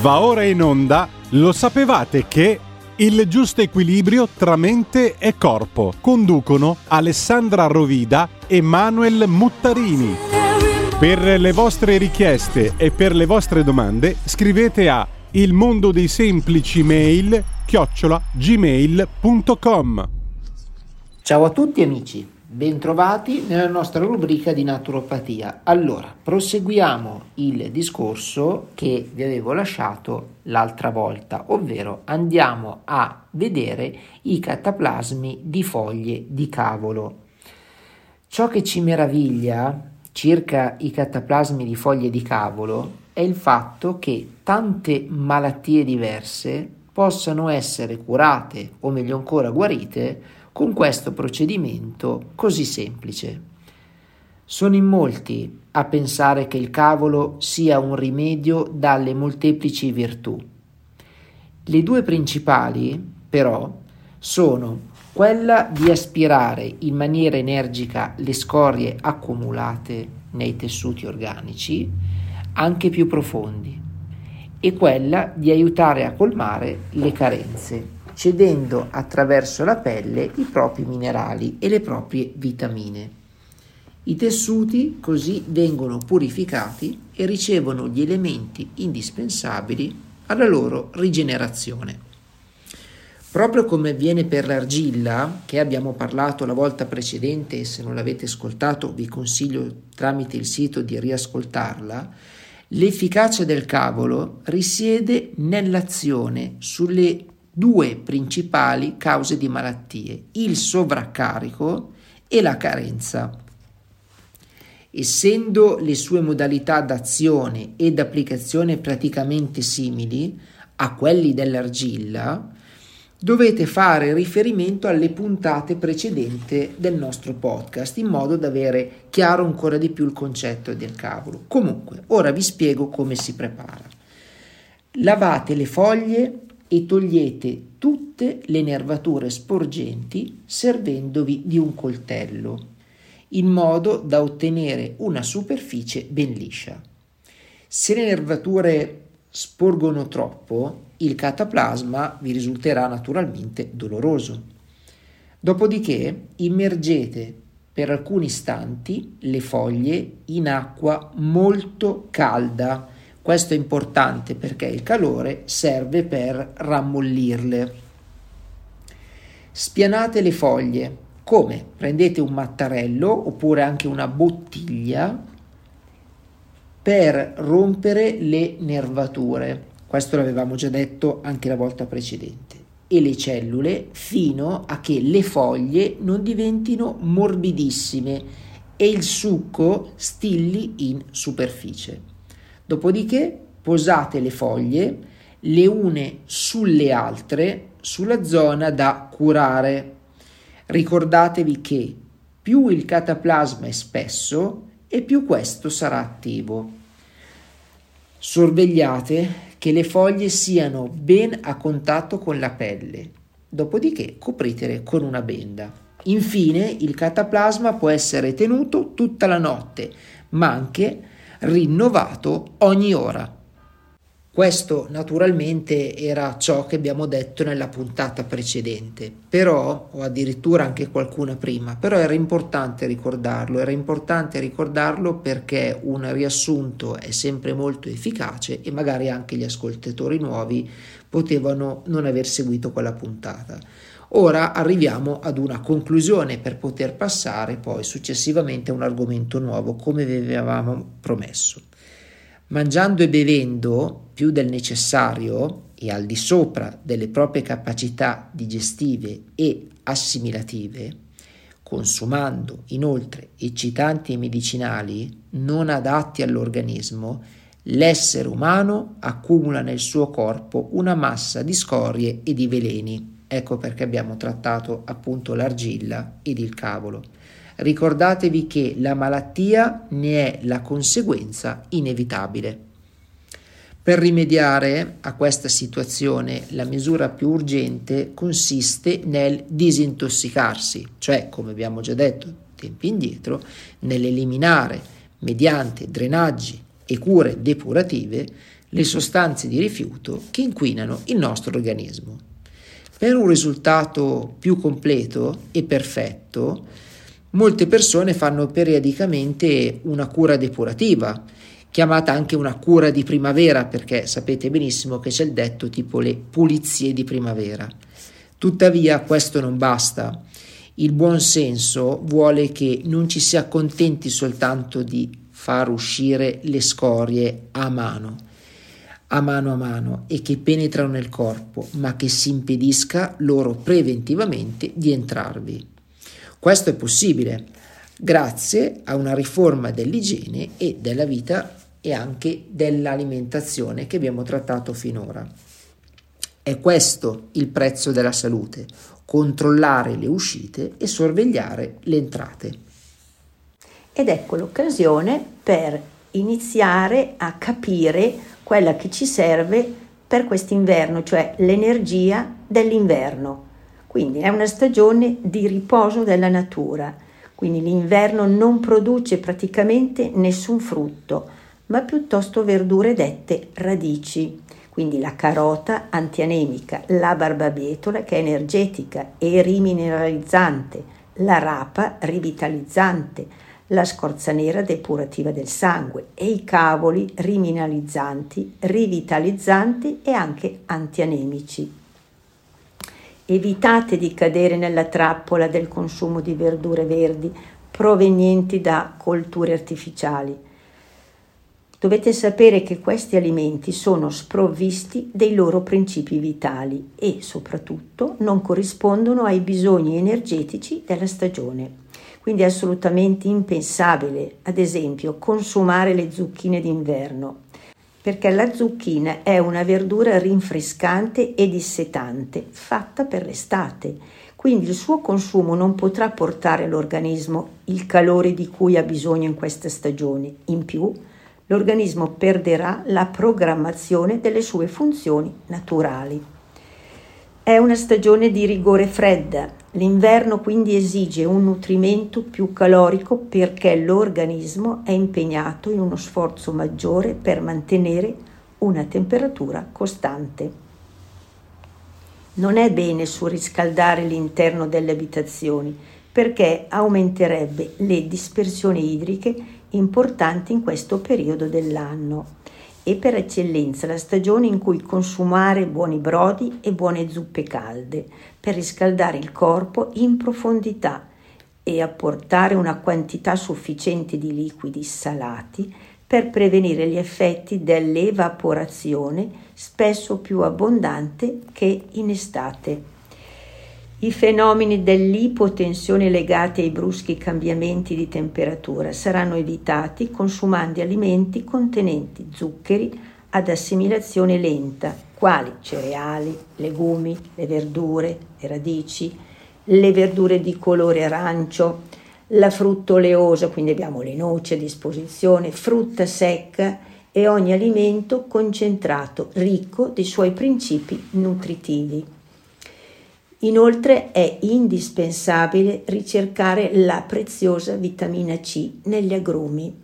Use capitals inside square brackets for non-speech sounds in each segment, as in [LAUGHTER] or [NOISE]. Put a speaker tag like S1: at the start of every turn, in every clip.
S1: Va ora in onda, lo sapevate che il giusto equilibrio tra mente e corpo? Conducono Alessandra Rovida e Manuel Muttarini. Per le vostre richieste e per le vostre domande scrivete a il mondo dei semplici mail chiocciola gmail.com
S2: Ciao a tutti amici, bentrovati nella nostra rubrica di naturopatia. Allora, proseguiamo il discorso che vi avevo lasciato l'altra volta, ovvero andiamo a vedere i cataplasmi di foglie di cavolo. Ciò che ci meraviglia circa i cataplasmi di foglie di cavolo è il fatto che tante malattie diverse possano essere curate o meglio ancora guarite con questo procedimento così semplice. Sono in molti a pensare che il cavolo sia un rimedio dalle molteplici virtù. Le due principali, però, sono quella di aspirare in maniera energica le scorie accumulate nei tessuti organici, anche più profondi, e quella di aiutare a colmare le carenze cedendo attraverso la pelle i propri minerali e le proprie vitamine. I tessuti così vengono purificati e ricevono gli elementi indispensabili alla loro rigenerazione. Proprio come avviene per l'argilla, che abbiamo parlato la volta precedente e se non l'avete ascoltato vi consiglio tramite il sito di riascoltarla, l'efficacia del cavolo risiede nell'azione sulle due principali cause di malattie, il sovraccarico e la carenza. Essendo le sue modalità d'azione ed applicazione praticamente simili a quelli dell'argilla, dovete fare riferimento alle puntate precedenti del nostro podcast in modo da avere chiaro ancora di più il concetto del cavolo. Comunque, ora vi spiego come si prepara. Lavate le foglie e togliete tutte le nervature sporgenti servendovi di un coltello, in modo da ottenere una superficie ben liscia. Se le nervature sporgono troppo, il cataplasma vi risulterà naturalmente doloroso. Dopodiché immergete per alcuni istanti le foglie in acqua molto calda questo è importante perché il calore serve per rammollirle. Spianate le foglie. Come? Prendete un mattarello oppure anche una bottiglia per rompere le nervature. Questo l'avevamo già detto anche la volta precedente. E le cellule fino a che le foglie non diventino morbidissime e il succo stilli in superficie. Dopodiché posate le foglie le une sulle altre sulla zona da curare. Ricordatevi che più il cataplasma è spesso e più questo sarà attivo. Sorvegliate che le foglie siano ben a contatto con la pelle, dopodiché copritele con una benda. Infine il cataplasma può essere tenuto tutta la notte, ma anche rinnovato ogni ora. Questo naturalmente era ciò che abbiamo detto nella puntata precedente, però, o addirittura anche qualcuna prima, però era importante ricordarlo, era importante ricordarlo perché un riassunto è sempre molto efficace e magari anche gli ascoltatori nuovi potevano non aver seguito quella puntata. Ora arriviamo ad una conclusione per poter passare poi successivamente a un argomento nuovo come vi avevamo promesso. Mangiando e bevendo più del necessario e al di sopra delle proprie capacità digestive e assimilative, consumando inoltre eccitanti e medicinali non adatti all'organismo, l'essere umano accumula nel suo corpo una massa di scorie e di veleni Ecco perché abbiamo trattato appunto l'argilla ed il cavolo. Ricordatevi che la malattia ne è la conseguenza inevitabile. Per rimediare a questa situazione, la misura più urgente consiste nel disintossicarsi, cioè, come abbiamo già detto tempi indietro, nell'eliminare mediante drenaggi e cure depurative le sostanze di rifiuto che inquinano il nostro organismo. Per un risultato più completo e perfetto, molte persone fanno periodicamente una cura depurativa, chiamata anche una cura di primavera, perché sapete benissimo che c'è il detto tipo le pulizie di primavera. Tuttavia questo non basta. Il buon senso vuole che non ci si accontenti soltanto di far uscire le scorie a mano, a mano a mano e che penetrano nel corpo, ma che si impedisca loro preventivamente di entrarvi. Questo è possibile grazie a una riforma dell'igiene e della vita e anche dell'alimentazione che abbiamo trattato finora. È questo il prezzo della salute, controllare le uscite e sorvegliare le entrate.
S3: Ed ecco l'occasione per iniziare a capire quella che ci serve per quest'inverno, cioè l'energia dell'inverno. Quindi è una stagione di riposo della natura, quindi l'inverno non produce praticamente nessun frutto, ma piuttosto verdure dette radici, quindi la carota antianemica, la barbabietola che è energetica e rimineralizzante, la rapa rivitalizzante, la scorza nera depurativa del sangue e i cavoli rimineralizzanti, rivitalizzanti e anche antianemici. Evitate di cadere nella trappola del consumo di verdure verdi provenienti da colture artificiali Dovete sapere che questi alimenti sono sprovvisti dei loro principi vitali e soprattutto non corrispondono ai bisogni energetici della stagione. Quindi è assolutamente impensabile, ad esempio, consumare le zucchine d'inverno, perché la zucchina è una verdura rinfrescante e dissetante, fatta per l'estate. Quindi il suo consumo non potrà portare all'organismo il calore di cui ha bisogno in questa stagione. In più, l'organismo perderà la programmazione delle sue funzioni naturali. È una stagione di rigore fredda, l'inverno quindi esige un nutrimento più calorico perché l'organismo è impegnato in uno sforzo maggiore per mantenere una temperatura costante. Non è bene surriscaldare l'interno delle abitazioni perché aumenterebbe le dispersioni idriche importanti in questo periodo dell'anno e per eccellenza la stagione in cui consumare buoni brodi e buone zuppe calde per riscaldare il corpo in profondità e apportare una quantità sufficiente di liquidi salati per prevenire gli effetti dell'evaporazione spesso più abbondante che in estate. I fenomeni dell'ipotensione legati ai bruschi cambiamenti di temperatura saranno evitati consumando alimenti contenenti zuccheri ad assimilazione lenta, quali cereali, legumi, le verdure, le radici, le verdure di colore arancio, la frutta oleosa, quindi abbiamo le noci a disposizione, frutta secca e ogni alimento concentrato ricco dei suoi principi nutritivi. Inoltre è indispensabile ricercare la preziosa vitamina C negli agrumi.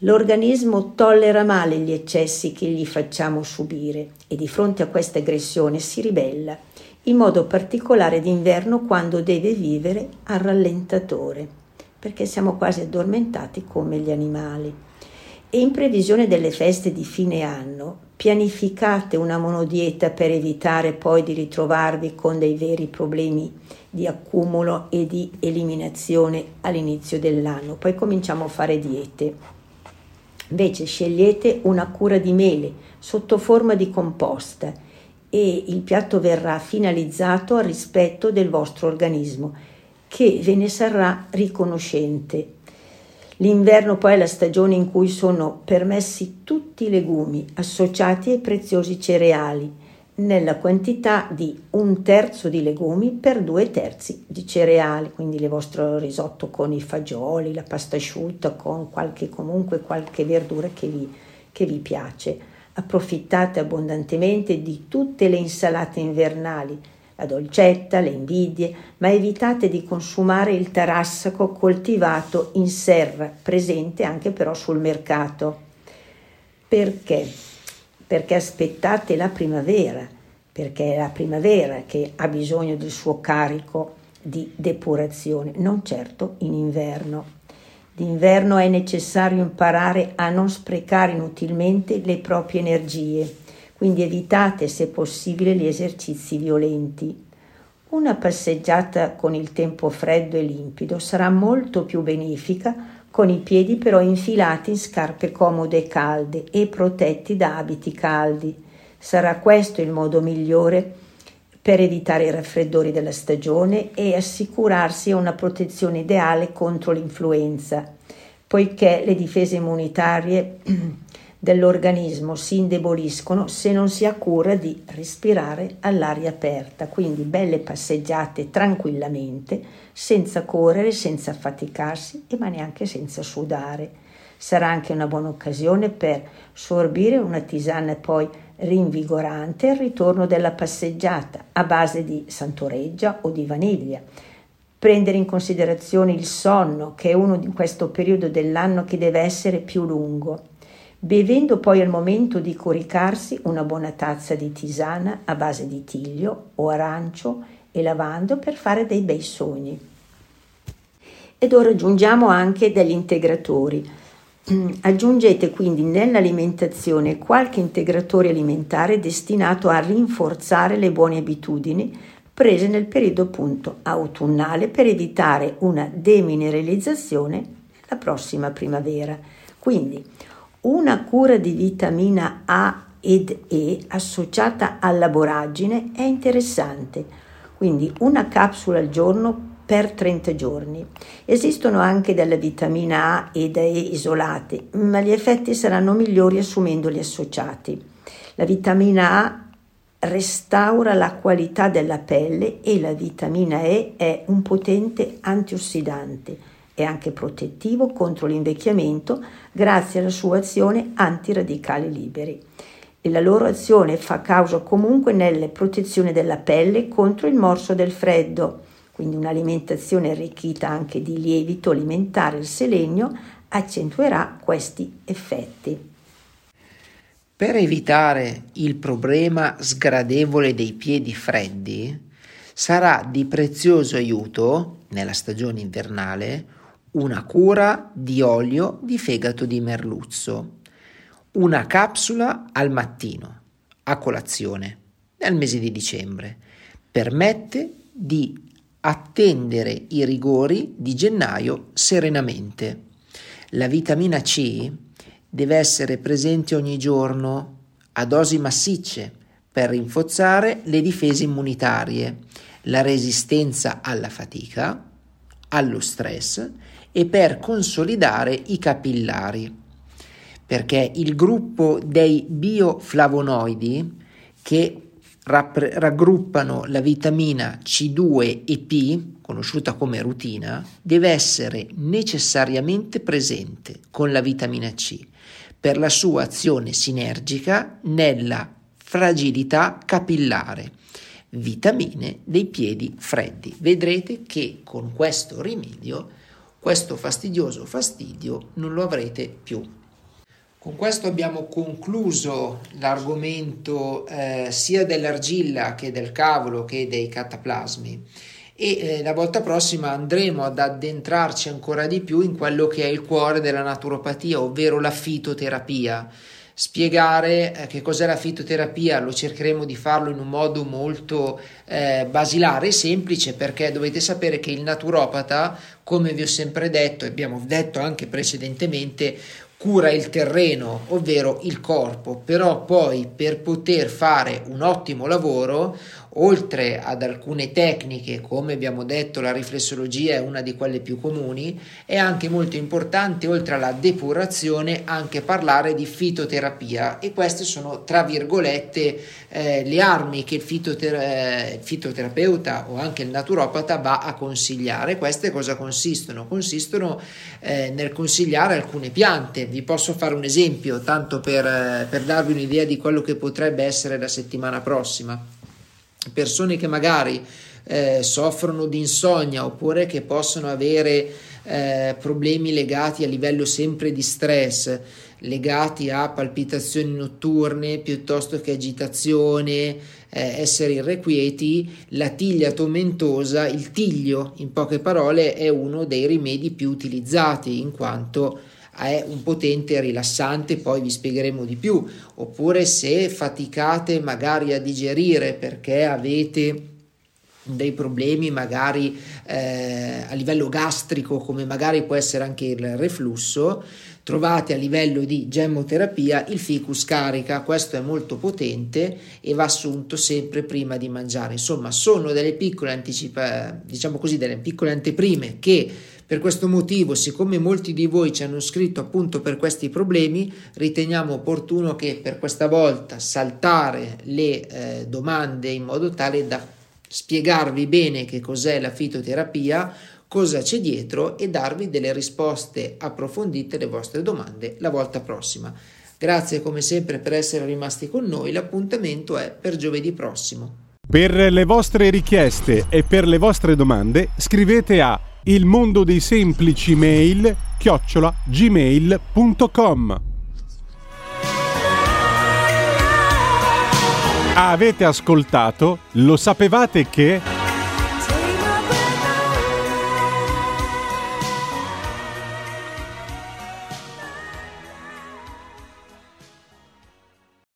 S3: L'organismo tollera male gli eccessi che gli facciamo subire e di fronte a questa aggressione si ribella, in modo particolare d'inverno quando deve vivere al rallentatore, perché siamo quasi addormentati come gli animali. E in previsione delle feste di fine anno pianificate una monodieta per evitare poi di ritrovarvi con dei veri problemi di accumulo e di eliminazione all'inizio dell'anno. Poi cominciamo a fare diete. Invece scegliete una cura di mele sotto forma di composta e il piatto verrà finalizzato al rispetto del vostro organismo che ve ne sarà riconoscente L'inverno poi è la stagione in cui sono permessi tutti i legumi associati ai preziosi cereali, nella quantità di un terzo di legumi per due terzi di cereali, quindi il vostro risotto con i fagioli, la pasta asciutta, con qualche, comunque qualche verdura che vi, che vi piace. Approfittate abbondantemente di tutte le insalate invernali, la dolcetta, le invidie, ma evitate di consumare il tarassaco coltivato in serra, presente anche però sul mercato. Perché? Perché aspettate la primavera, perché è la primavera che ha bisogno del suo carico di depurazione, non certo in inverno. D'inverno è necessario imparare a non sprecare inutilmente le proprie energie, quindi evitate se possibile gli esercizi violenti. Una passeggiata con il tempo freddo e limpido sarà molto più benefica con i piedi però infilati in scarpe comode e calde e protetti da abiti caldi. Sarà questo il modo migliore per evitare i raffreddori della stagione e assicurarsi una protezione ideale contro l'influenza, poiché le difese immunitarie [CLEARS THROAT] dell'organismo si indeboliscono se non si ha cura di respirare all'aria aperta, quindi belle passeggiate tranquillamente, senza correre, senza affaticarsi e ma neanche senza sudare. Sarà anche una buona occasione per sorbire una tisana poi rinvigorante al ritorno della passeggiata a base di santoreggia o di vaniglia. Prendere in considerazione il sonno, che è uno di questo periodo dell'anno che deve essere più lungo bevendo poi al momento di coricarsi una buona tazza di tisana a base di tiglio o arancio e lavando per fare dei bei sogni. Ed ora aggiungiamo anche degli integratori. Aggiungete quindi nell'alimentazione qualche integratore alimentare destinato a rinforzare le buone abitudini prese nel periodo appunto autunnale per evitare una demineralizzazione la prossima primavera. Quindi una cura di vitamina A ed E associata alla voragine è interessante, quindi una capsula al giorno per 30 giorni. Esistono anche della vitamina A ed E isolate, ma gli effetti saranno migliori assumendoli associati. La vitamina A restaura la qualità della pelle e la vitamina E è un potente antiossidante è anche protettivo contro l'invecchiamento grazie alla sua azione antiradicali liberi. E la loro azione fa causa comunque nella protezione della pelle contro il morso del freddo, quindi un'alimentazione arricchita anche di lievito alimentare il selenio accentuerà questi effetti.
S2: Per evitare il problema sgradevole dei piedi freddi, sarà di prezioso aiuto nella stagione invernale una cura di olio di fegato di merluzzo, una capsula al mattino, a colazione, nel mese di dicembre. Permette di attendere i rigori di gennaio serenamente. La vitamina C deve essere presente ogni giorno a dosi massicce per rinforzare le difese immunitarie, la resistenza alla fatica, allo stress e per consolidare i capillari, perché il gruppo dei bioflavonoidi che raggruppano la vitamina C2 e P, conosciuta come rutina, deve essere necessariamente presente con la vitamina C per la sua azione sinergica nella fragilità capillare. Vitamine dei piedi freddi. Vedrete che con questo rimedio questo fastidioso fastidio non lo avrete più. Con questo abbiamo concluso l'argomento eh, sia dell'argilla che del cavolo che dei cataplasmi e eh, la volta prossima andremo ad addentrarci ancora di più in quello che è il cuore della naturopatia, ovvero la fitoterapia spiegare eh, che cos'è la fitoterapia, lo cercheremo di farlo in un modo molto eh, basilare e semplice perché dovete sapere che il naturopata, come vi ho sempre detto e abbiamo detto anche precedentemente, cura il terreno, ovvero il corpo, però poi per poter fare un ottimo lavoro, oltre ad alcune tecniche, come abbiamo detto la riflessologia è una di quelle più comuni, è anche molto importante, oltre alla depurazione, anche parlare di fitoterapia e queste sono, tra virgolette, eh, le armi che il, fitoter- il fitoterapeuta o anche il naturopata va a consigliare. Queste cosa consistono? Consistono eh, nel consigliare alcune piante vi posso fare un esempio, tanto per, eh, per darvi un'idea di quello che potrebbe essere la settimana prossima. Persone che magari eh, soffrono di insonnia oppure che possono avere eh, problemi legati a livello sempre di stress, legati a palpitazioni notturne piuttosto che agitazione, eh, essere irrequieti, la tiglia tomentosa, il tiglio in poche parole è uno dei rimedi più utilizzati in quanto è un potente rilassante, poi vi spiegheremo di più, oppure se faticate magari a digerire perché avete dei problemi magari eh, a livello gastrico come magari può essere anche il reflusso trovate a livello di gemmoterapia il ficus carica. Questo è molto potente e va assunto sempre prima di mangiare. Insomma sono delle piccole anticipa diciamo così delle piccole anteprime che per questo motivo, siccome molti di voi ci hanno scritto appunto per questi problemi, riteniamo opportuno che per questa volta saltare le eh, domande in modo tale da spiegarvi bene che cos'è la fitoterapia, cosa c'è dietro e darvi delle risposte approfondite alle vostre domande la volta prossima. Grazie come sempre per essere rimasti con noi, l'appuntamento è per giovedì prossimo.
S1: Per le vostre richieste e per le vostre domande scrivete a il mondo dei semplici mail chiocciola gmail.com Avete ascoltato? Lo sapevate che...